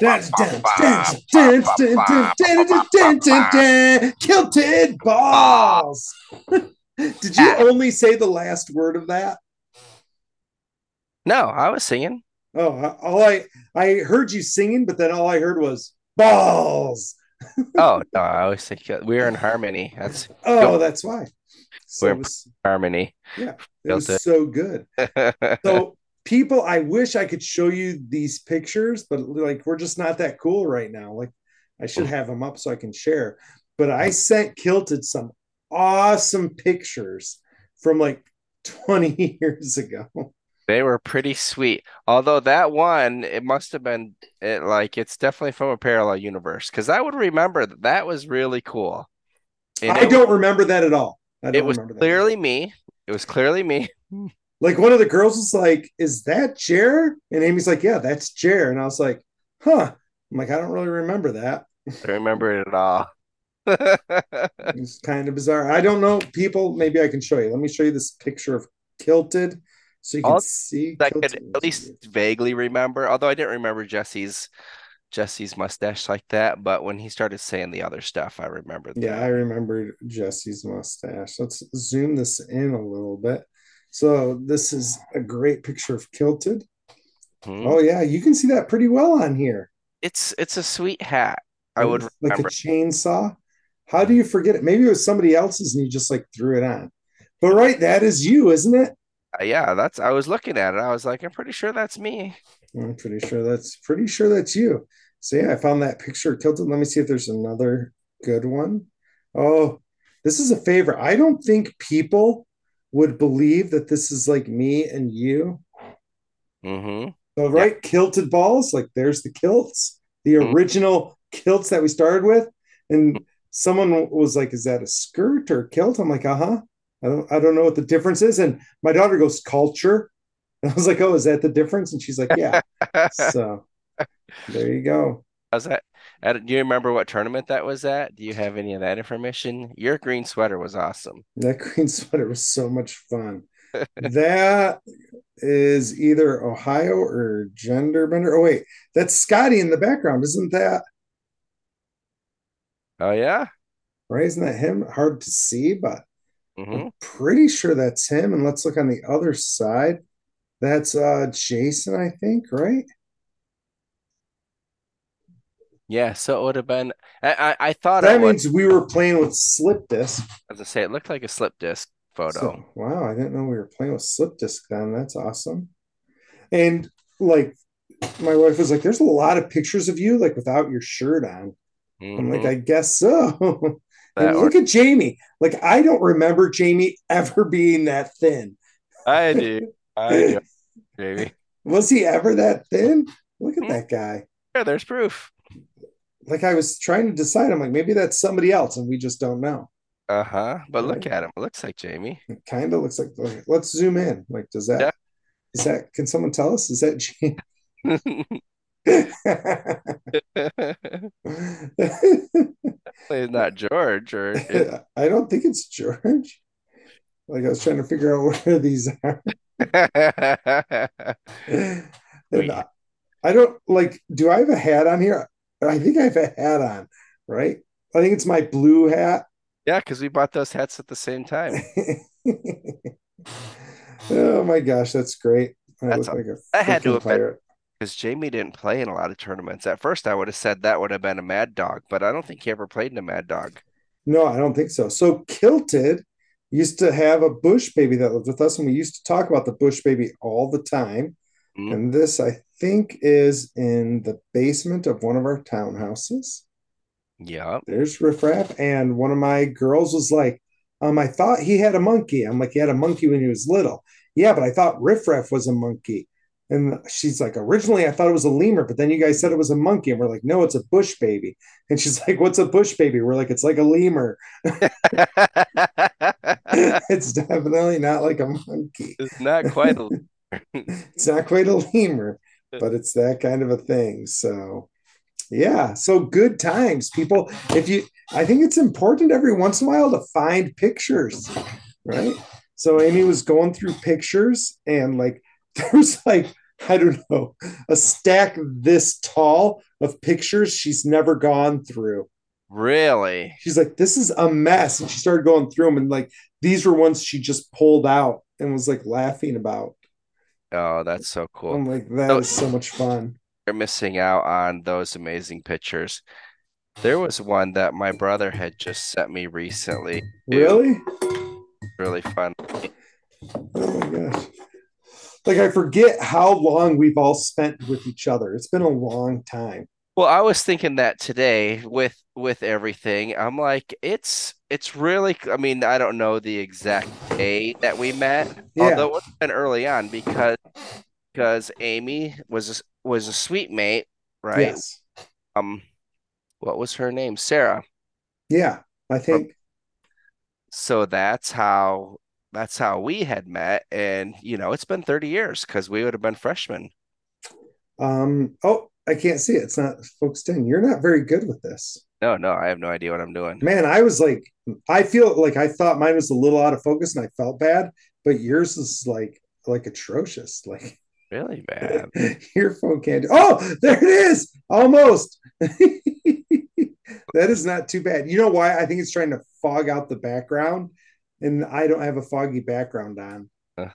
Dance, dance, dance, dance, dance, dance, dance, dance, Kilted balls. Did you ah. only say the last word of that? No, I was singing. Oh, all I I heard you singing, but then all I heard was balls. oh no, I always think we're in harmony. That's oh, that's why. So we're was, harmony. Yeah, it was so good. so people, I wish I could show you these pictures, but like we're just not that cool right now. Like I should have them up so I can share. But I sent Kilted some awesome pictures from like 20 years ago. They were pretty sweet. Although that one, it must have been it like it's definitely from a parallel universe because I would remember that that was really cool. And I don't was, remember that at all. it was clearly me. It was clearly me. Like one of the girls was like, "Is that Jer?" And Amy's like, "Yeah, that's Jer." And I was like, "Huh." I'm like, I don't really remember that. I remember it at all. it's kind of bizarre. I don't know. People, maybe I can show you. Let me show you this picture of Kilted so you can I'll, see. I could at least vaguely remember, although I didn't remember Jesse's Jesse's mustache like that. But when he started saying the other stuff, I remembered. Yeah, I remembered Jesse's mustache. Let's zoom this in a little bit. So this is a great picture of Kilted. Hmm. Oh yeah, you can see that pretty well on here. It's it's a sweet hat. I would like remember. a chainsaw. How do you forget it? Maybe it was somebody else's and you just like threw it on. But right, that is you, isn't it? Uh, yeah, that's. I was looking at it. I was like, I'm pretty sure that's me. I'm pretty sure that's pretty sure that's you. So yeah, I found that picture Kilted. Let me see if there's another good one. Oh, this is a favorite. I don't think people would believe that this is like me and you. Mm-hmm. So right, yeah. kilted balls. Like there's the kilts, the mm-hmm. original kilts that we started with, and someone was like, "Is that a skirt or kilt?" I'm like, "Uh huh." I don't I don't know what the difference is. And my daughter goes culture. And I was like, oh, is that the difference? And she's like, yeah. so there you go. How's that? Do you remember what tournament that was at? Do you have any of that information? Your green sweater was awesome. That green sweater was so much fun. that is either Ohio or Gender Bender. Oh wait, that's Scotty in the background, isn't that? Oh yeah, right? Isn't that him? Hard to see, but Mm-hmm. I'm pretty sure that's him. And let's look on the other side. That's uh Jason, I think, right? Yeah, so it would have been. I I, I thought that means we were playing with slip disc. As I say, it looked like a slip disc photo. So, wow, I didn't know we were playing with slip disc then. That's awesome. And like, my wife was like, "There's a lot of pictures of you like without your shirt on." Mm-hmm. I'm like, mm-hmm. "I guess so." And look at Jamie. Like I don't remember Jamie ever being that thin. I do. I do. Jamie. Was he ever that thin? Look at hmm. that guy. Yeah, there's proof. Like I was trying to decide. I'm like, maybe that's somebody else, and we just don't know. Uh huh. But right? look at him. It looks like Jamie. It kind of looks like. Let's zoom in. Like, does that? Yeah. Is that? Can someone tell us? Is that Jamie? it's not George or I don't think it's George. Like I was trying to figure out where these are. and I don't like do I have a hat on here? I think I have a hat on, right? I think it's my blue hat. Yeah, because we bought those hats at the same time. oh my gosh, that's great. I that's a, like a I had to have been because Jamie didn't play in a lot of tournaments. At first, I would have said that would have been a Mad Dog, but I don't think he ever played in a Mad Dog. No, I don't think so. So Kilted used to have a Bush baby that lived with us, and we used to talk about the Bush baby all the time. Mm-hmm. And this, I think, is in the basement of one of our townhouses. Yeah. There's Riff Raff. And one of my girls was like, um, I thought he had a monkey. I'm like, he had a monkey when he was little. Yeah, but I thought Riff Raff was a monkey. And she's like, originally I thought it was a lemur, but then you guys said it was a monkey. And we're like, no, it's a bush baby. And she's like, what's a bush baby? We're like, it's like a lemur. it's definitely not like a monkey. It's not quite a it's not quite a lemur, but it's that kind of a thing. So yeah. So good times, people. If you I think it's important every once in a while to find pictures, right? So Amy was going through pictures and like there's like I don't know, a stack this tall of pictures she's never gone through. Really? She's like, this is a mess. And she started going through them. And like, these were ones she just pulled out and was like laughing about. Oh, that's so cool. I'm like, that so, is so much fun. You're missing out on those amazing pictures. There was one that my brother had just sent me recently. Really? Really fun. Oh my gosh. Like I forget how long we've all spent with each other. It's been a long time. Well, I was thinking that today with with everything. I'm like, it's it's really I mean, I don't know the exact day that we met, yeah. although it's been early on because because Amy was was a suite mate, right? Yes. Um what was her name? Sarah. Yeah, I think so that's how that's how we had met and you know, it's been 30 years cuz we would have been freshmen. Um oh, I can't see it. It's not focused in. You're not very good with this. No, no, I have no idea what I'm doing. Man, I was like, I feel like I thought mine was a little out of focus and I felt bad, but yours is like like atrocious. Like really bad. Your phone can't. Oh, there it is. Almost. that is not too bad. You know why? I think it's trying to fog out the background, and I don't have a foggy background on. Uh,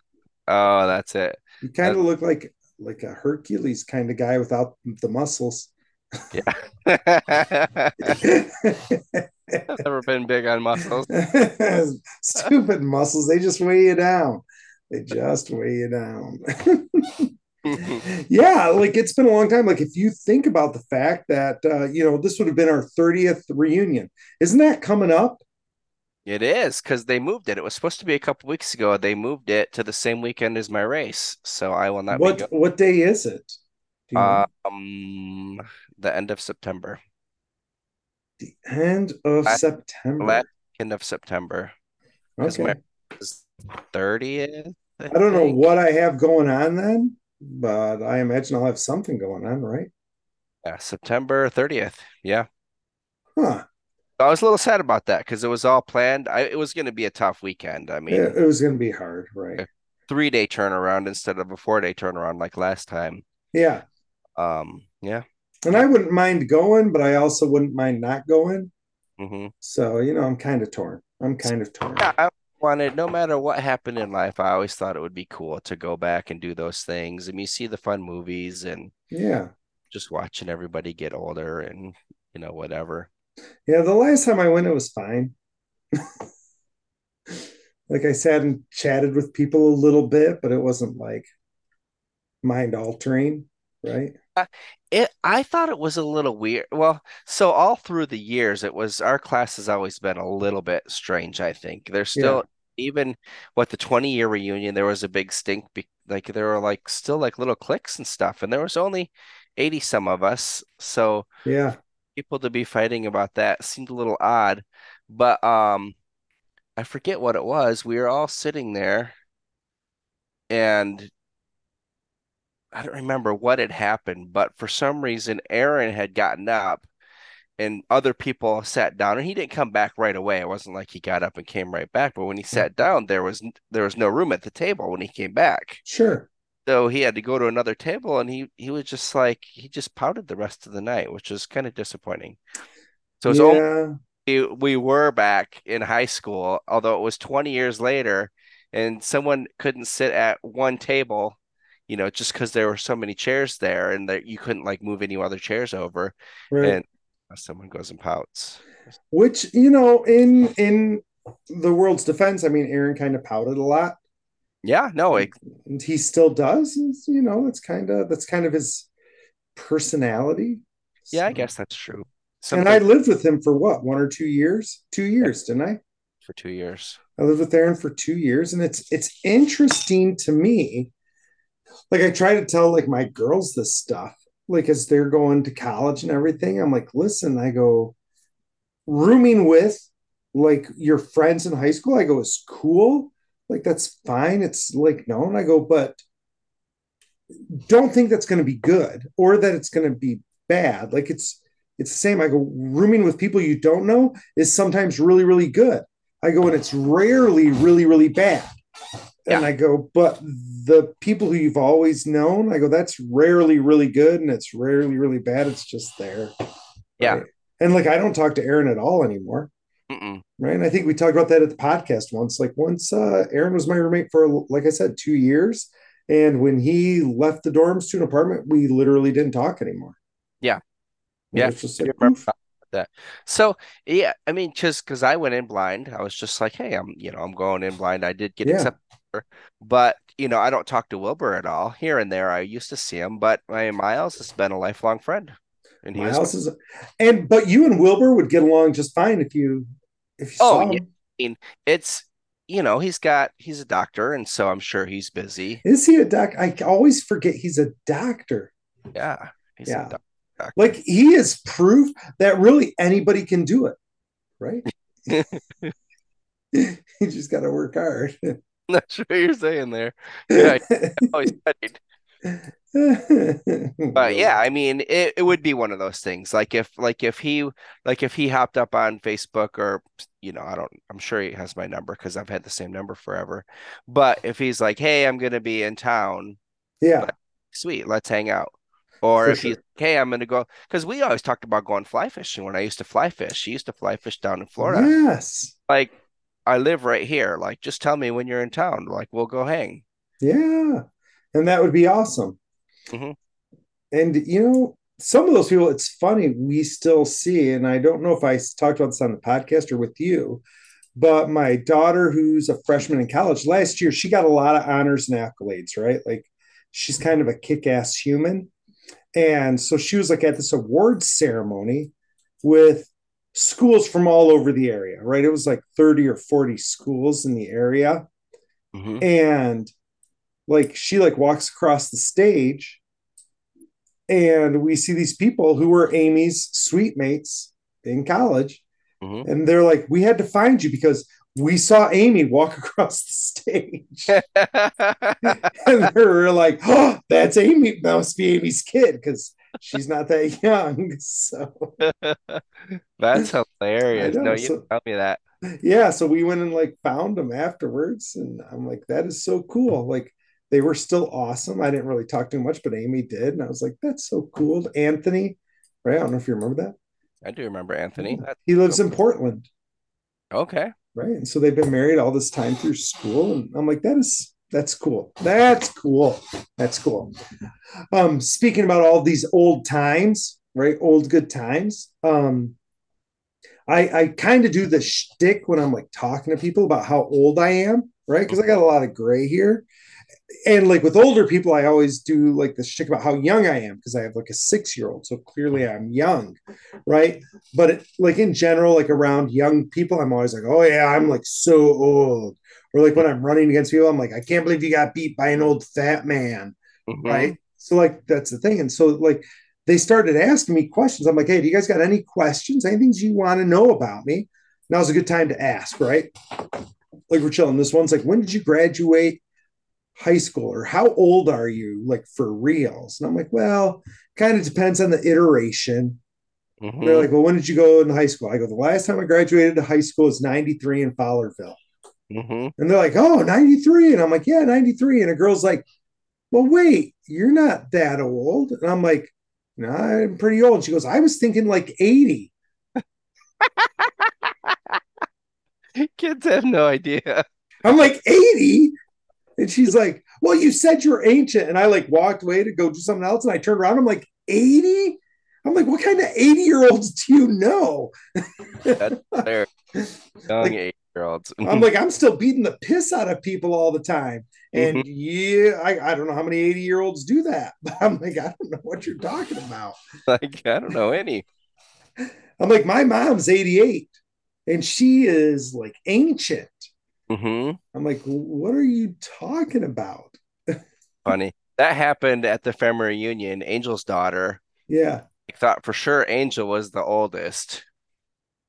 oh, that's it. You kind of look like like a Hercules kind of guy without the muscles. Yeah. I've never been big on muscles. Stupid muscles. They just weigh you down. They just weigh you down. yeah, like it's been a long time. Like if you think about the fact that uh, you know this would have been our 30th reunion, isn't that coming up? It is because they moved it. It was supposed to be a couple weeks ago. They moved it to the same weekend as my race, so I will not. What what day is it? Um, the end of September. The end of last, September. Last end of September. Okay. Thirtieth. I, I don't know what I have going on then, but I imagine I'll have something going on, right? Yeah, September thirtieth. Yeah. Huh. I was a little sad about that because it was all planned. I, it was going to be a tough weekend. I mean, it, it was going to be hard, right? Three day turnaround instead of a four day turnaround like last time. Yeah. Um. Yeah. And I wouldn't mind going, but I also wouldn't mind not going. Mm-hmm. So you know, I'm kind of torn. I'm kind of torn. Yeah, I wanted no matter what happened in life, I always thought it would be cool to go back and do those things. I mean, you see the fun movies and yeah, just watching everybody get older and you know whatever. Yeah, the last time I went, it was fine. like I sat and chatted with people a little bit, but it wasn't like mind altering, right? Uh, it I thought it was a little weird. Well, so all through the years, it was our class has always been a little bit strange. I think there's still yeah. even what the 20 year reunion, there was a big stink. Be, like there were like still like little cliques and stuff, and there was only 80 some of us. So yeah, people to be fighting about that seemed a little odd. But um, I forget what it was. We were all sitting there, and I don't remember what had happened, but for some reason, Aaron had gotten up and other people sat down and he didn't come back right away. It wasn't like he got up and came right back, but when he hmm. sat down, there was there was no room at the table when he came back. Sure. So he had to go to another table and he he was just like he just pouted the rest of the night, which was kind of disappointing. So it's yeah. only we were back in high school, although it was 20 years later, and someone couldn't sit at one table you know, just because there were so many chairs there and that you couldn't like move any other chairs over, right. and someone goes and pouts. Which you know, in in the world's defense, I mean, Aaron kind of pouted a lot. Yeah, no, it, and he still does. you know, that's kind of that's kind of his personality. Yeah, so. I guess that's true. Something... And I lived with him for what, one or two years? Two years, didn't I? For two years. I lived with Aaron for two years, and it's it's interesting to me like I try to tell like my girls this stuff, like as they're going to college and everything. I'm like, listen, I go rooming with like your friends in high school. I go, is cool. Like that's fine. It's like no, and I go, but don't think that's going to be good or that it's going to be bad. Like it's it's the same. I go rooming with people you don't know is sometimes really really good. I go and it's rarely really really bad And Yeah. I go, but the people who you've always known, I go, that's rarely really good and it's rarely really bad. It's just there. Yeah. Right. And like I don't talk to Aaron at all anymore. Mm-mm. Right. And I think we talked about that at the podcast once. Like once uh Aaron was my roommate for like I said, two years. And when he left the dorms to an apartment, we literally didn't talk anymore. Yeah. It Yeah. just like, that. So yeah, I mean, just because I went in blind, I was just like, hey, I'm, you know, I'm going in blind. I did get Yeah. accepted, but you know, I don't talk to Wilbur at all. Here and there, I used to see him, but my Miles has been a lifelong friend, and he was. Miles is and but you and Wilbur would get along just fine if you if you Oh saw yeah, him. I mean, it's you know, he's got he's a doctor, and so I'm sure he's busy. Is he a doc? I always forget he's a doctor. Yeah, he's a Yeah. doc- doctor. Like he is proof that really anybody can do it, right? you just got to work hard. Not sure what you're saying there. Yeah, he studied. But yeah, I mean, it, it would be one of those things. Like if like if he like if he hopped up on Facebook or you know, I don't I'm sure he has my number because I've had the same number forever. But if he's like, "Hey, I'm gonna be in town. yeah, Sweet, let's hang out." Or for if he's, sure. "Hey, I'm gonna go," because we always talked about going fly fishing when I used to fly fish. She used to fly fish down in Florida. Yes. Like, I live right here. Like, just tell me when you're in town. Like, we'll go hang. Yeah. And that would be awesome. Mhm. And you know, some of those people, it's funny, we still see, and I don't know if I talked about this on the podcast or with you, but my daughter, who's a freshman in college, last year she got a lot of honors and accolades, right? Like she's kind of a kick-ass human. And so she was like at this awards ceremony with schools from all over the area, right? It was like 30 or 40 schools in the area. Mhm. And like she like walks across the stage and we see these people who were Amy's suite mates in college. Mhm. And they're like, we had to find you because we saw Amy walk across the stage. and they were like, oh, that's Amy. That must be Amy's kid because she's not that young. So That's hilarious. know. No, you So tell me that. yeah, so we went and like found them afterwards. And I'm like, that is so cool. Like they were still awesome. I didn't really talk too much, but Amy did. And I was like, that's so cool. Anthony, right? I don't know if you remember that. I do remember Anthony. That's He lives cool. in Portland. Okay. right? And so they've been married all this time through school, and I'm like, that is that's cool. That's cool. That's cool. Um, speaking about all these old times, right? Old good times. Um, I I kind of do the shtick when I'm like talking to people about how old I am, right? Because I got a lot of gray here. And like with older people, I always do like the shtick about how young I am because I have like a six year old. So clearly I'm young, right? But it, like in general, like around young people, I'm always like, oh yeah, I'm like so old. Or like when I'm running against people, I'm like, I can't believe you got beat by an old fat man, Mhm. right? So like that's the thing. And so like they started asking me questions. I'm like, hey, do you guys got any questions? Anything you want to know about me? Now's a good time to ask, right? Like we're chilling. This one's like, when did you graduate high school or how old are you like for reals? And I'm like, well, kind of depends on the iteration. Mhm. They're like, well, when did you go into high school? I go, the last time I graduated high school was 93 in Fowlerville. Mhm. And they're like, oh, 93. And I'm like, yeah, 93. And a girl's like, well, wait, you're not that old. And I'm like, no, I'm pretty old. She goes, I was thinking like 80. Kids have no idea. I'm like, 80? And she's like, well, you said you're ancient. And I like walked away to go do something else. And I turned around. I'm like, 80? I'm like, what kind of 80 year olds do you know? That's fair. Young Like- year olds. I'm like, I'm still beating the piss out of people all the time. And yeah, I, I don't know how many 80 year olds do that. But I'm like, I don't know what you're talking about. like, I don't know any. I'm like, my mom's 88 and she is like ancient. hmm I'm like, what are you talking about? Funny. That happened at the family reunion. Angel's daughter Yeah. I thought for sure Angel was the oldest.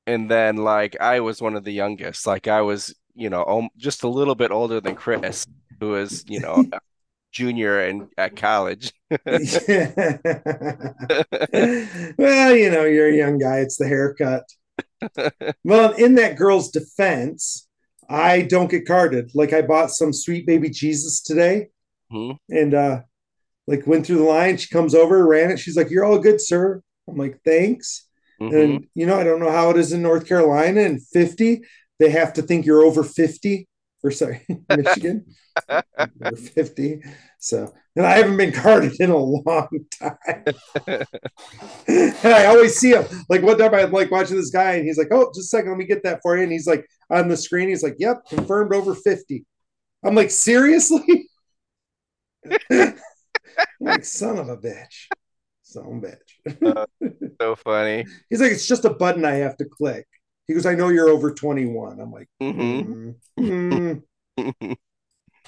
And then like I was one of the youngest. Like I was, you know, just a little bit older than Chris, who was, you know, junior and at college. well, you know, you're a young guy. It's the haircut. Well, in that girl's defense, I don't get carded. Like I bought some sweet baby Jesus today, Mhm. and uh, like went through the line. She comes over, ran it. She's like, "You're all good, sir." I'm like, "Thanks." Mhm. And you know, I don't know how it is in North Carolina. And 50, they have to think you're over 50. Or sorry, Michigan. over 50. So, and I haven't been carded in a long time. and I always see him. Like one time I'm like watching this guy and he's like, Oh, just a second, let me get that for you. And he's like on the screen, he's like, Yep, confirmed over 50. I'm like, seriously? I'm like, son of a bitch. A bitch. so funny. He's like, it's just a button I have to click. He goes, I know you're over 21. I'm like, Mhm. mm, mm.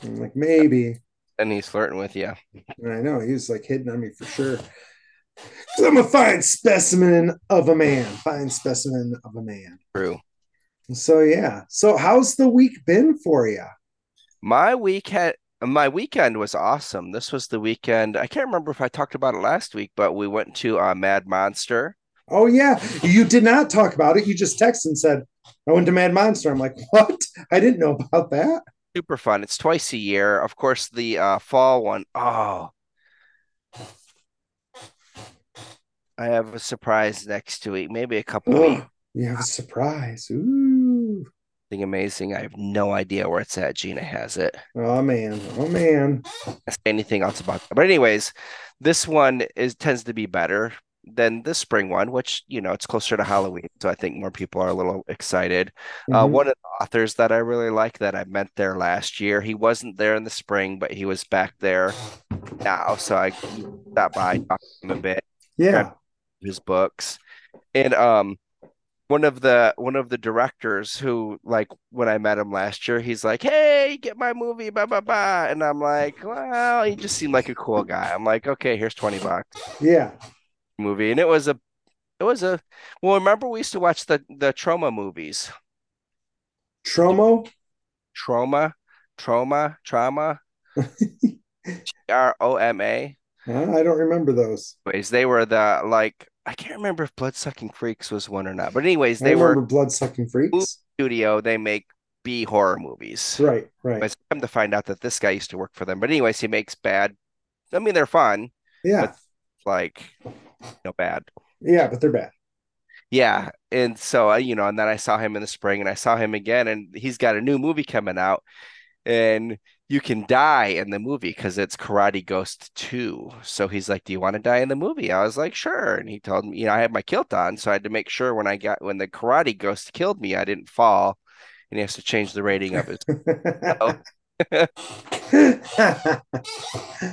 I'm like, maybe. and he's flirting with you. And I know he's like hitting on me for sure. 'Cause I'm a fine specimen of a man. Fine specimen of a man. True. So yeah. So how's the week been for you? My week had my weekend was awesome. This was the weekend. I can't remember if I talked about it last week, but we went to uh, Mad Monster. Oh yeah. You did not talk about it. You just texted and said, I went to Mad Monster. I'm like, what? I didn't know about that. Super fun. It's twice a year. Of course, the uh, fall one. Oh, I have a surprise next week, maybe a couple weeks. Oh, you have a surprise. Ooh. Something amazing. I have no idea where it's at. Gina has it. Oh man. Oh man. Anything else about that. But anyways, this one is tends to be better than the spring one, which you know it's closer to Halloween, so I think more people are a little excited. Uh, Mhm. one of the authors that I really like that I met there last year, he wasn't there in the spring, but he was back there now, so I stopped by, talked to him a bit, Yeah. his books, and um. One of the one of the directors who like when I met him last year, he's like, "Hey, get my movie, blah blah blah," and I'm like, "Well, he just seemed like a cool guy." I'm like, "Okay, here's twenty bucks Yeah. movie," and it was a it was a well. Remember we used to watch the the Troma movies, Troma. Troma, Troma, Troma, R O M A. I don't remember those. Anyways, they were the like I can't remember if Bloodsucking Freaks was one or not, but anyways, they were remember blood sucking freaks. studio. They make B horror movies. Right. Right. It's come to find out that this guy used to work for them. But anyways, he makes bad. I mean, they're fun, Yeah. like no bad. Yeah. But they're bad. Yeah, and so uh, you know, and then I saw him in the spring, and I saw him again, and he's got a new movie coming out, and you can die in the movie because it's Karate Ghost 2. So he's like, "Do you want to die in the movie?" I was like, "Sure." And he told me, you know, I had my kilt on, so I had to make sure when I got when the Karate Ghost killed me, I didn't fall, and he has to change the rating of it. I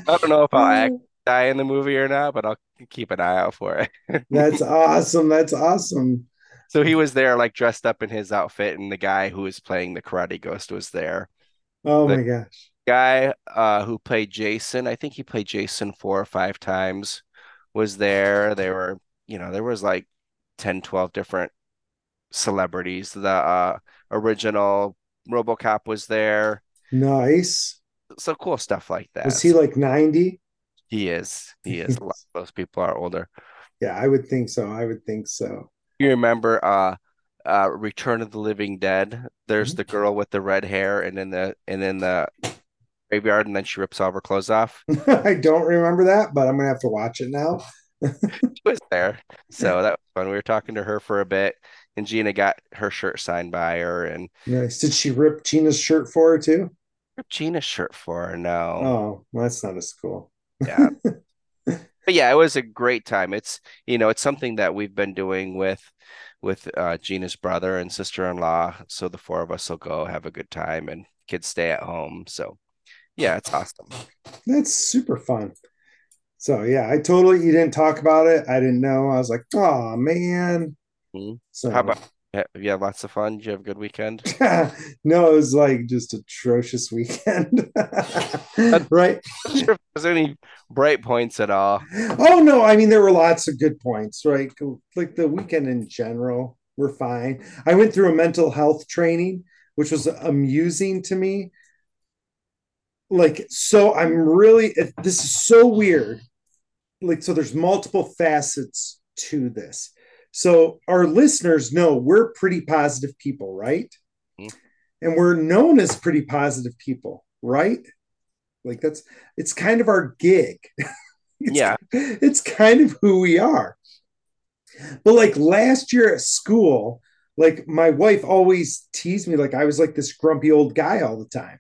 don't know if I'll act die in the movie or not, but I'll keep an eye out for it. That's awesome. That's awesome. So he was there, like dressed up in his outfit, and the guy who was playing the Karate Ghost was there. Oh The- my gosh. Guy uh, who played Jason, I think he played Jason four or five times, was there. There were, you know, there was like 10, 12 different celebrities. The uh, original RoboCop was there. Nice. So cool stuff like that. Is he like 90? He is. He is. A lot of those people are older. Yeah, I would think so. I would think so. You remember uh uh Return of the Living Dead? There's Mhm. the girl with the red hair and then the and then the graveyard and then she rips all her clothes off. I don't remember that, but I'm gonna have to watch it now. She was there. So that was fun. We were talking to her for a bit and Gina got her shirt signed by her and Nice. Did she rip Gina's shirt for her too? ripped Gina's shirt for her. No. Oh, well, that's not as cool. Yeah. But yeah, it was a great time. It's you know, it's something that we've been doing with with uh Gina's brother and sister-in-law. So the four of us will go have a good time and kids stay at home. So yeah, it's awesome. That's super fun. So yeah, I totally you didn't talk about it. I didn't know. I was like, oh man. Mhm. So How about yeah, you had lots of fun? Did you have a good weekend? no, it was like just atrocious weekend. right. I'm not sure if there's any bright points at all. Oh no, I mean there were lots of good points, right? Like the weekend in general, we're fine. I went through a mental health training, which was amusing to me. Like, so I'm really this is so weird. Like, so there's multiple facets to this. So our listeners know we're pretty positive people, right? Mhm. and we're known as pretty positive people, right? Like that's it's kind of our gig. it's, Yeah. It's kind of who we are. But like last year at school, like my wife always teased me like I was like this grumpy old guy all the time.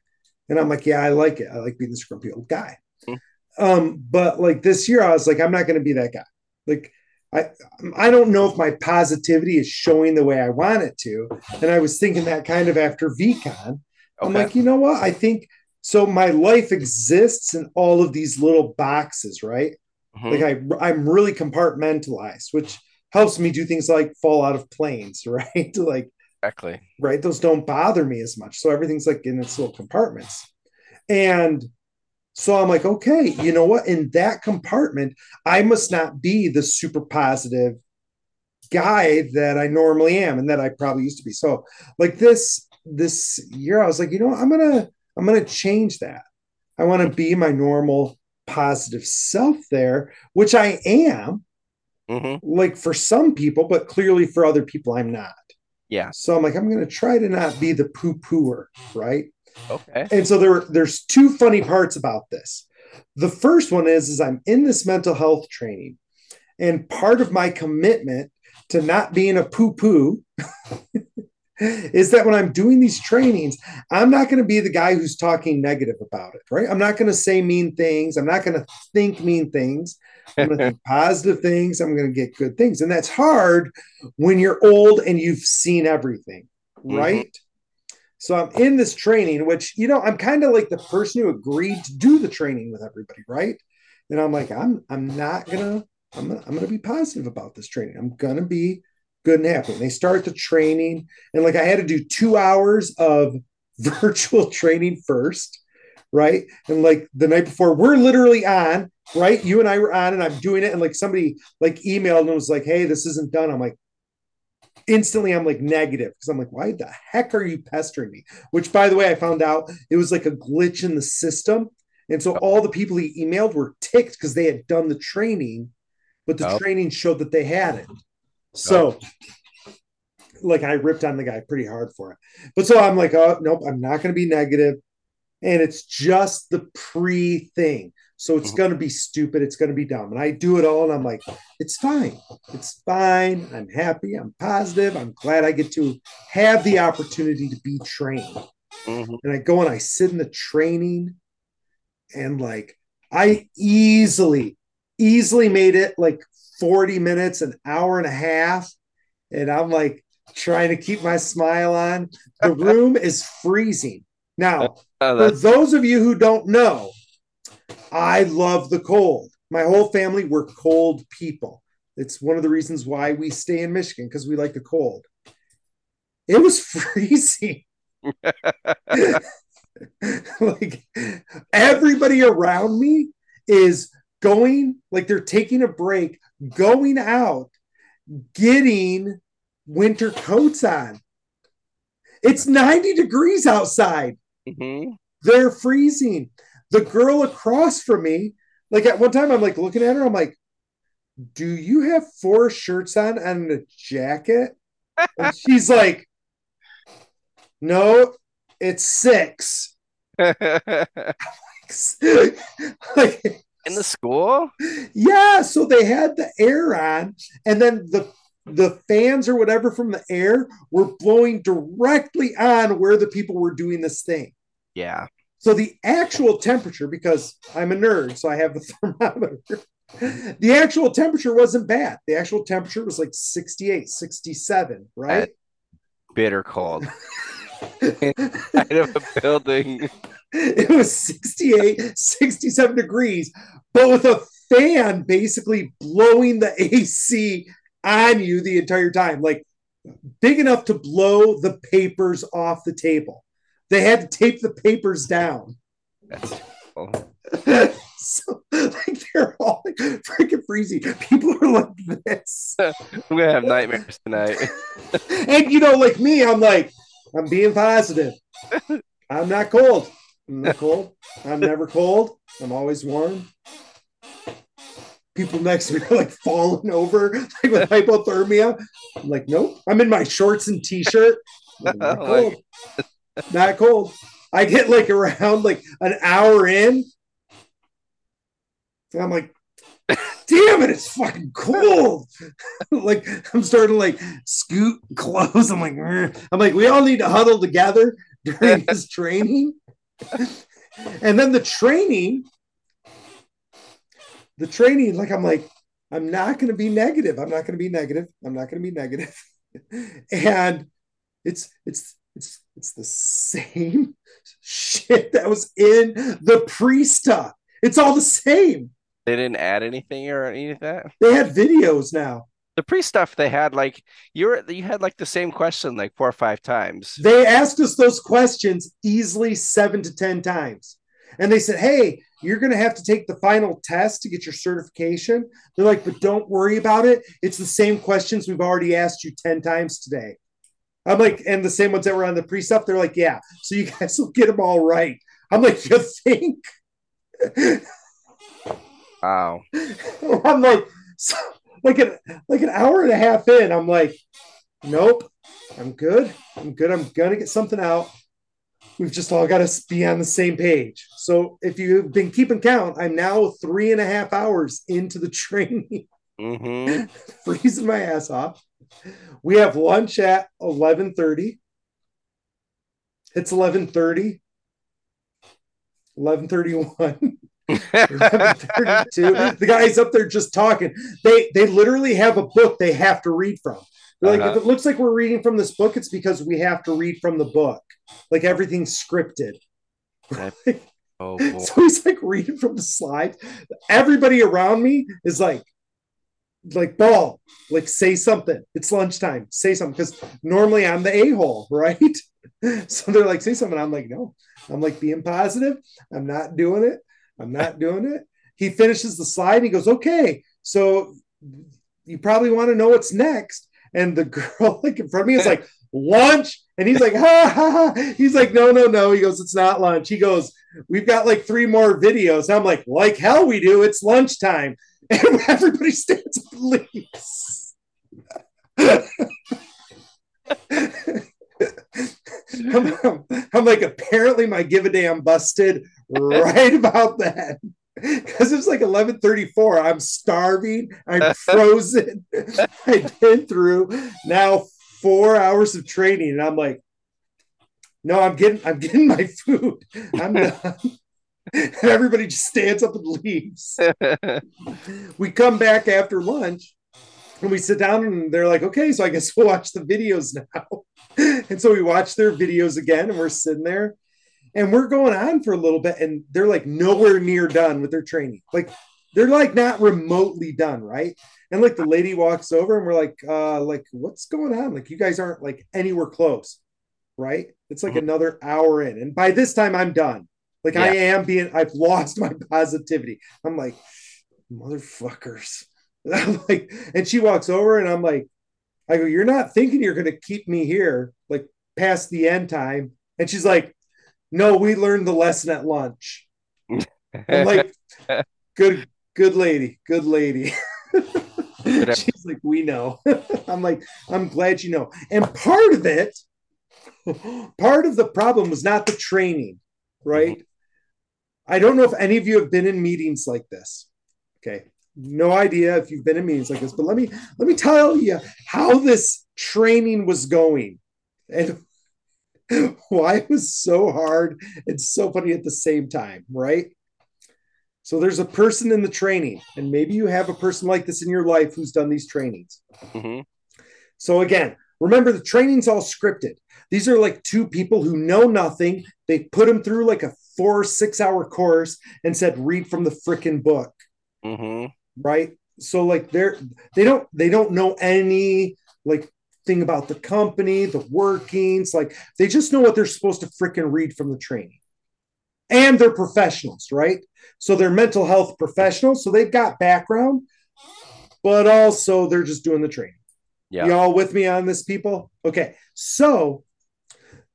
And I'm like, yeah, I like it. I like being the grumpy old guy. Hmm. Um, but like this year, I was like, I'm not going to be that guy. Like, I I don't know if my positivity is showing the way I want it to. And I was thinking that kind of after VCon. I'm like, you know what? I think so. My life exists in all of these little boxes, right? Mhm. Like I I'm really compartmentalized, which helps me do things like fall out of planes, right? like Exactly. right? Those don't bother me as much. So everything's like in its little compartments. And so I'm like, okay, you know what? In that compartment, I must not be the super positive guy that I normally am and that I probably used to be. So like this this year, I was like, you know what? I'm gonna I'm gonna change that. I want to be my normal positive self there, which I am, hmm like for some people, but clearly for other people, I'm not. Yeah. So I'm like, I'm going to try to not be the poo pooer, right? Okay. And so there, there's two funny parts about this. The first one is, is I'm in this mental health training, and part of my commitment to not being a poo poo is that when I'm doing these trainings, I'm not going to be the guy who's talking negative about it, right? I'm not going to say mean things. I'm not going to think mean things. Going to positive things. I'm going to get good things. And that's hard when you're old and you've seen everything, mm-hmm. right? So I'm in this training, which, you know, I'm kind of like the person who agreed to do the training with everybody, right? And I'm like, I'm I'm not gonna, I'm gonna, I'm gonna be positive about this training. I'm gonna be good and happy. And they start the training, and like I had to do two hours of virtual training first, right? And like the night before, we're literally on, right? You and I were on, and I'm doing it, and like somebody like emailed and was like, "Hey, this isn't done." I'm like, instantly, I'm like negative because I'm like, "Why the heck are you pestering me?" Which, by the way, I found out it was like a glitch in the system, and so all the people he emailed were ticked because they had done the training, but the Oh. training showed that they hadn't. So like I ripped on the guy pretty hard for it. But so I'm like, oh nope, I'm not gonna be negative. And it's just the pre thing. So it's Mhm. gonna be stupid, it's gonna be dumb. And I do it all and I'm like, it's fine. It's fine. I'm happy. I'm positive. I'm glad I get to have the opportunity to be trained. Mhm. And I go and I sit in the training and like I easily, easily made it like 40 minutes, an hour and a half. And I'm like trying to keep my smile on. The room is freezing. Now, Oh, for those of you who don't know, I love the cold. My whole family, we're cold people. It's one of the reasons why we stay in Michigan because we like the cold. It was freezing. like everybody around me is going, like they're taking a break, going out, getting winter coats on. It's 90 degrees outside. Mhm. They're freezing. The girl across from me, like at one time, I'm like looking at her, I'm like, do you have four shirts on and a jacket? And she's like, no, it's six. like, In the school? yeah, so they had the air on, and then the the fans or whatever from the air were blowing directly on where the people were doing this thing. Yeah. So the actual temperature, because I'm a nerd, so I have the thermometer. The actual temperature wasn't bad. The actual temperature was like 68, 67, right? Bitter cold. Out of a building. It was 68, 67 degrees, but with a fan basically blowing the AC on you the entire time, like big enough to blow the papers off the table. They had to tape the papers down. That's so like they're all like freaking freezing. People are like this. I'm gonna have nightmares tonight. and you know, like me, I'm like, I'm being positive. I'm not cold. I'm not cold. I'm never cold. I'm always warm. People next to me are like falling over like with hypothermia. I'm like, nope. I'm in my shorts and t-shirt. I'm not cold. I get like around like an hour in. And I'm like, damn it, it's fucking cold. like I'm starting to like scoot close. I'm like, I'm like, we all need to huddle together during this training. and then the training, the training, like I'm like, I'm not going to be negative. I'm not going to be negative. I'm not going to be negative. and it's it's it's it's the same shit that was in the pre stuff. It's all the same. They didn't add anything or any of that. They had videos now. The pre stuff they had like you were you had like the same question like four or five times. They asked us those questions easily seven to ten times. And they said, Hey, you're going to have to take the final test to get your certification. They're like, But don't worry about it. It's the same questions we've already asked you 10 times today. I'm like, and the same ones that were on the pre stuff, they're like, Yeah, so you guys will get them all right. I'm like, You think? Wow. I'm like, so, like an like an hour and a half in, I'm like, nope, I'm good. I'm good. I'm gonna get something out. We've just all got to be on the same page. So if you've been keeping count, I'm now three and a half hours into the training, Mm-hmm. freezing my ass off. We have lunch at 11:30. It's 11:30. 11:31. 11:32. the guy's up there just talking. They they literally have a book they have to read from. They're like, Uh-huh. if it looks like we're reading from this book, it's because we have to read from the book. Like everything's scripted. oh boy. So he's like reading from the slide. Everybody around me is like, like ball, like say something. It's lunchtime. Say something. Because normally I'm the a-hole, right? So they're like, say something. I'm like, no. I'm like being positive. I'm not doing it. I'm not doing it. He finishes the slide and he goes, okay. So you probably want to know what's next. And the girl like in front of me is like, lunch. And he's like, ha ha ha. He's like, no, no, no. He goes, it's not lunch. He goes, we've got like three more videos. I'm like, like hell we do. It's lunchtime. And everybody stands up and leaves. I'm, I'm- I'm like, apparently my give a damn busted right about that. Because it's like 11:34. I'm starving. I'm frozen. I've been through now four hours of training, and I'm like, no, I'm getting, I'm getting my food. I'm done. And everybody just stands up and leaves. we come back after lunch and we sit down and they're like, okay, so I guess we'll watch the videos now. and so we watch their videos again and we're sitting there and we're going on for a little bit and they're like nowhere near done with their training. Like they're like not remotely done, right? And like the lady walks over and we're like, uh, like, what's going on? Like you guys aren't like anywhere close, right? It's like Mhm. another hour in. And by this time I'm done. Like I am being, I've lost my positivity. I'm like, motherfuckers. I'm like, and she walks over and I'm like, I go, you're not thinking you're gonna keep me here like past the end time. And she's like, no, we learned the lesson at lunch. I'm like, good, good lady, good lady. She's like, we know. I'm like, I'm glad you know. And part of it, part of the problem was not the training, right? Mm-hmm. I don't know if any of you have been in meetings like this. Okay. No idea if you've been in meetings like this, but let me let me tell you how this training was going and why it was so hard and so funny at the same time, right? So there's a person in the training, and maybe you have a person like this in your life who's done these trainings. Mhm. So again, remember the training's all scripted. These are like two people who know nothing. They put them through like a four, six hour course and said, read from the freaking book, Mhm. right? So like they're they don't they don't know any like thing about the company, the workings, like they just know what they're supposed to freaking read from the training. And they're professionals, right? So they're mental health professionals, so they've got background, but also they're just doing the training. Yeah. Y'all with me on this, people? Okay. So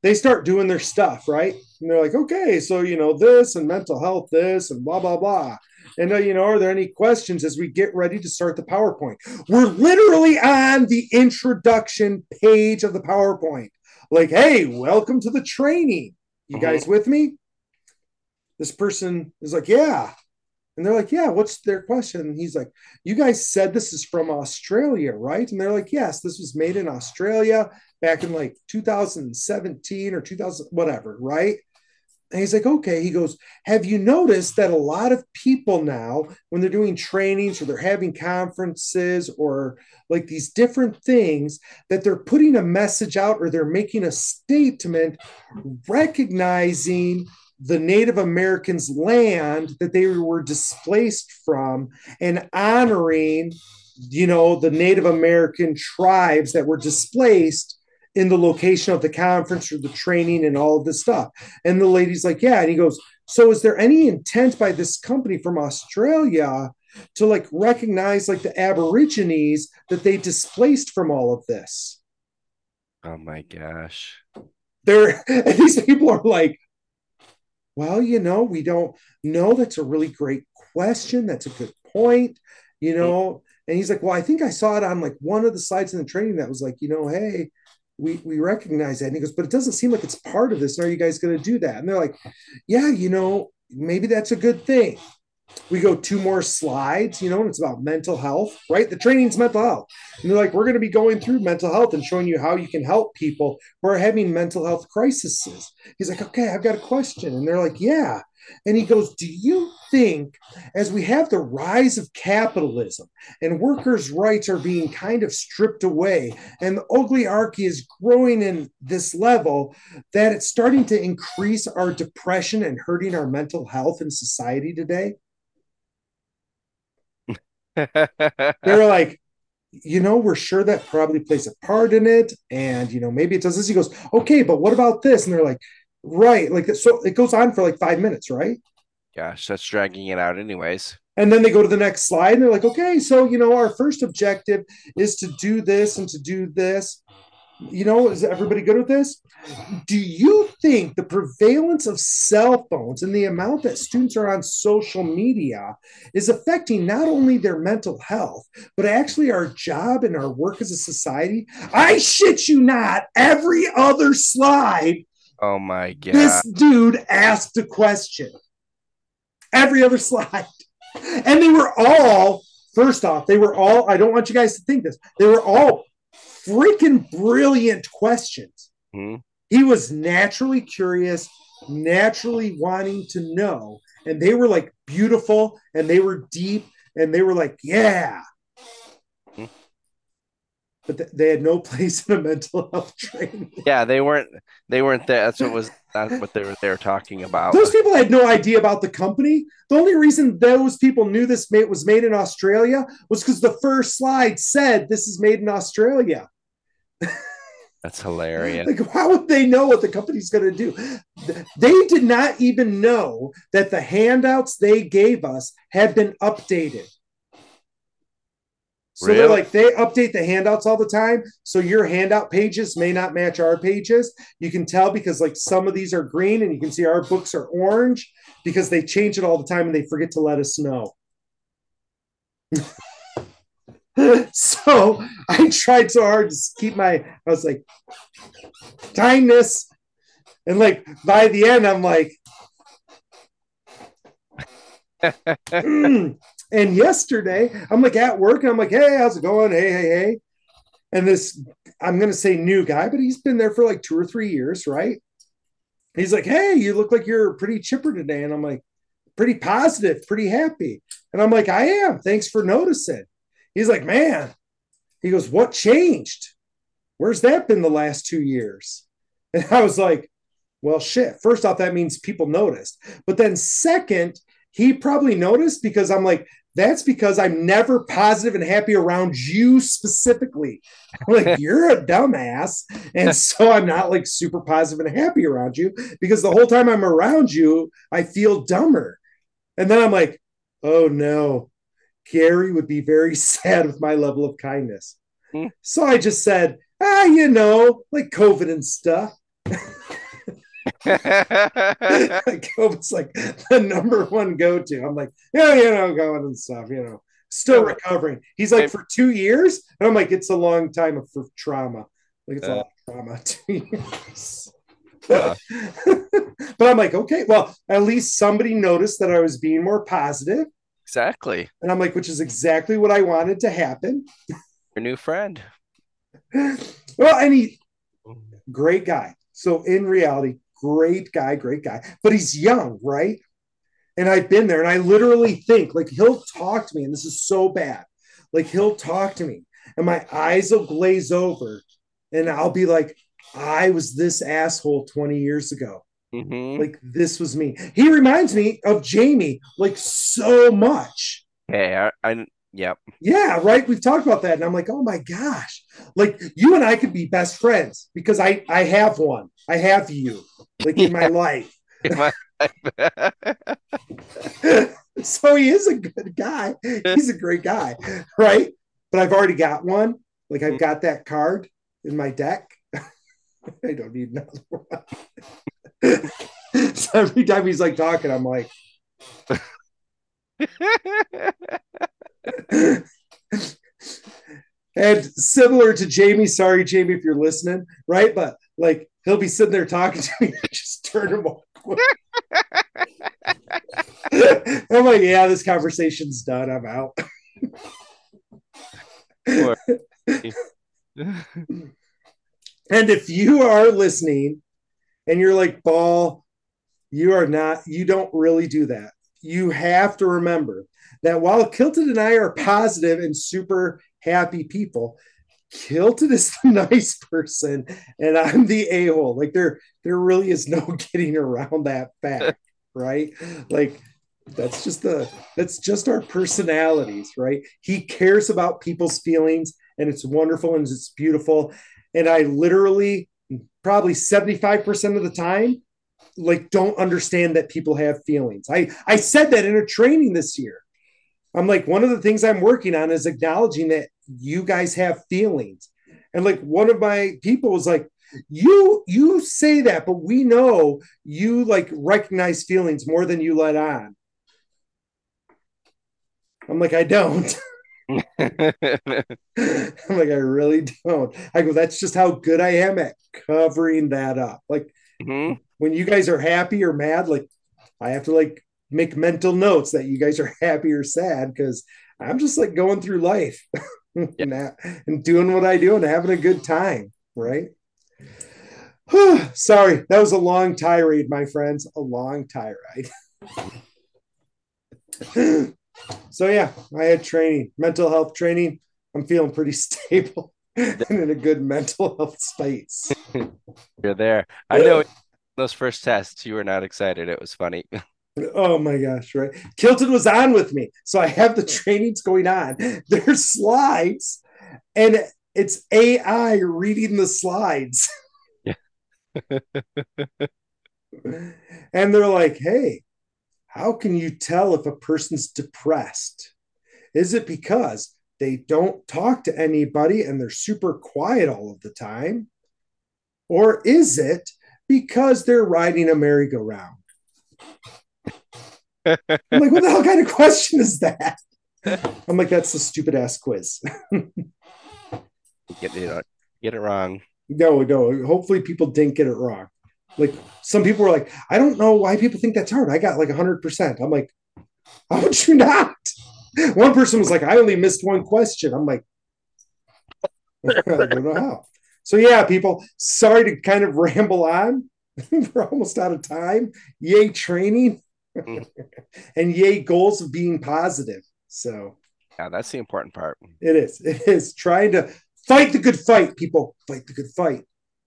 they start doing their stuff, right? And they're like, okay, so, you know, this and mental health, this and blah, blah, blah. And, uh, you know, are there any questions as we get ready to start the PowerPoint? We're literally on the introduction page of the PowerPoint. like, hey, welcome to the training. You Mhm. guys with me? This person is like, yeah. And they're like, yeah, what's their question? And he's like, you guys said this is from Australia, right? And they're like, yes, this was made in Australia back in like 2017 or 2000, whatever, right? And he's like, okay. He goes, have you noticed that a lot of people now, when they're doing trainings or they're having conferences or like these different things, that they're putting a message out or they're making a statement recognizing the Native Americans' land that they were displaced from and honoring, you know, the Native American tribes that were displaced in the location of the conference or the training and all of this stuff. And the lady's like, yeah. And he goes, so is there any intent by this company from Australia to like recognize like the Aborigines that they displaced from all of this? Oh my gosh. There, these people are like, well, you know, we don't know. That's a really great question. That's a good point, you know. And he's like, well, I think I saw it on like one of the slides in the training that was like, you know, hey, we we recognize that. And he goes, but it doesn't seem like it's part of this. And are you guys going to do that? And they're like, yeah, you know, maybe that's a good thing. We go two more slides, you know, and it's about mental health, right? The training's mental health. And they're like, we're going to be going through mental health and showing you how you can help people who are having mental health crises. He's like, okay, I've got a question. And they're like, yeah. And he goes, Do you think as we have the rise of capitalism and workers' rights are being kind of stripped away and the oligarchy is growing in this level, that it's starting to increase our depression and hurting our mental health in society today? They're like, you know, we're sure that probably plays a part in it. And, you know, maybe it does this. He goes, okay, but what about this? And they're like, right. Like, so it goes on for like five minutes, right? Gosh, that's dragging it out anyways. And then they go to the next slide and they're like, okay, so, you know, our first objective is to do this and to do this. You know, is everybody good with this? Do you think the prevalence of cell phones and the amount that students are on social media is affecting not only their mental health, but actually our job and our work as a society? I shit you not, every other slide, Oh my god. this dude asked a question. Every other slide. And they were all, first off, they were all, I don't want you guys to think this, they were all freaking brilliant questions. Mhm. He was naturally curious, naturally wanting to know. And they were like beautiful and they were deep and they were like, yeah. But th- they had no place in a mental health training. Yeah, they weren't they weren't there. That's what was that's what they were they were talking about. Those people had no idea about the company. The only reason those people knew this made, was made in Australia was because the first slide said this is made in Australia. That's hilarious. Like, how would they know what the company's going to do? They did not even know that the handouts they gave us had been updated. So they're like, they update the handouts all the time. So your handout pages may not match our pages. You can tell because, like, some of these are green and you can see our books are orange because they change it all the time and they forget to let us know. so I tried so hard to keep my, I was like, kindness. And like by the end, I'm like, "Mm." And yesterday, I'm like at work and I'm like, hey, how's it going? Hey, hey, hey. And this, I'm going to say new guy, but he's been there for like two or three years, right? He's like, hey, you look like you're pretty chipper today. And I'm like, pretty positive, pretty happy. And I'm like, I am. Thanks for noticing. He's like, man, he goes, what changed? Where's that been the last two years? And I was like, well, shit. First off, that means people noticed. But then, second, he probably noticed because I'm like, that's because I'm never positive and happy around you specifically. I'm like, you're a dumbass. And so I'm not like super positive and happy around you because the whole time I'm around you, I feel dumber. And then I'm like, oh no, Gary would be very sad with my level of kindness. Hmm. So I just said, ah, you know, like COVID and stuff. COVID's like the number one go to. I'm like, yeah, you know, going and stuff, you know, still recovering. He's like, for two years? And I'm like, it's a long time for trauma. Like, it's Uh, all drama two years. Uh. but I'm like, okay, well, at least somebody noticed that I was being more positive. Exactly. And I'm like, which is exactly what I wanted to happen. Your new friend. well, and he, great guy. So in reality, great guy, great guy. But he's young, right? And I've been there and I literally think like he'll talk to me, and this is so bad. Like he'll talk to me and my eyes will glaze over and I'll be like, I was this asshole 20 years ago. Mm-hmm. Like this was me. He reminds me of Jamie like so much. Hey, I, I yep. Yeah, right. We've talked about that, and I'm like, oh my gosh, like you and I could be best friends because I I have one. I have you, like in my life. In my so he is a good guy. He's a great guy, right? But I've already got one. Like I've got that card in my deck. I don't need another one. so every time he's like talking, I'm like, and similar to Jamie, sorry, Jamie, if you're listening, right? But like he'll be sitting there talking to me, just turn him off. I'm like, yeah, this conversation's done. I'm out. and if you are listening and you're like, Ball, you are not, you don't really do that. You have to remember that while Kilted and I are positive and super happy people, Kilted is the nice person and I'm the a-hole. Like there, there really is no getting around that fact, right? Like that's just the that's just our personalities, right? He cares about people's feelings and it's wonderful and it's beautiful. And I literally probably 75% of the time like don't understand that people have feelings. I I said that in a training this year. I'm like one of the things I'm working on is acknowledging that you guys have feelings. And like one of my people was like you you say that but we know you like recognize feelings more than you let on. I'm like I don't. I'm like, I really don't. I go, that's just how good I am at covering that up. Like mm-hmm. when you guys are happy or mad, like I have to like make mental notes that you guys are happy or sad because I'm just like going through life yeah. and doing what I do and having a good time, right? Sorry, that was a long tirade, my friends. A long tirade. so yeah, I had training, mental health training. I'm feeling pretty stable and in a good mental health space. You're there. I know those first tests, you were not excited. It was funny. Oh my gosh, right? Kilted was on with me. So I have the trainings going on. There's slides and it's AI reading the slides. Yeah. and they're like, hey, how can you tell if a person's depressed? Is it because they don't talk to anybody and they're super quiet all of the time? Or is it because they're riding a merry-go-round? I'm like, what the hell kind of question is that? I'm like, that's a stupid ass quiz. get it, uh, get it wrong. No, no. Hopefully, people didn't get it wrong. Like some people were like, I don't know why people think that's hard. I got like 100%. I'm like, how would you not? One person was like, I only missed one question. I'm like, I don't know how. So, yeah, people, sorry to kind of ramble on. We're almost out of time. Yay, training. Mm. and yay, goals of being positive. So, yeah, that's the important part. It is. It is trying to fight the good fight, people. Fight the good fight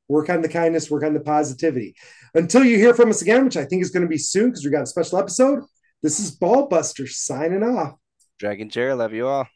work on the kindness, work on the positivity. Until you hear from us again, which I think is going to be soon because we got a special episode. This is Ballbuster signing off. Dragon Jerry, love you all.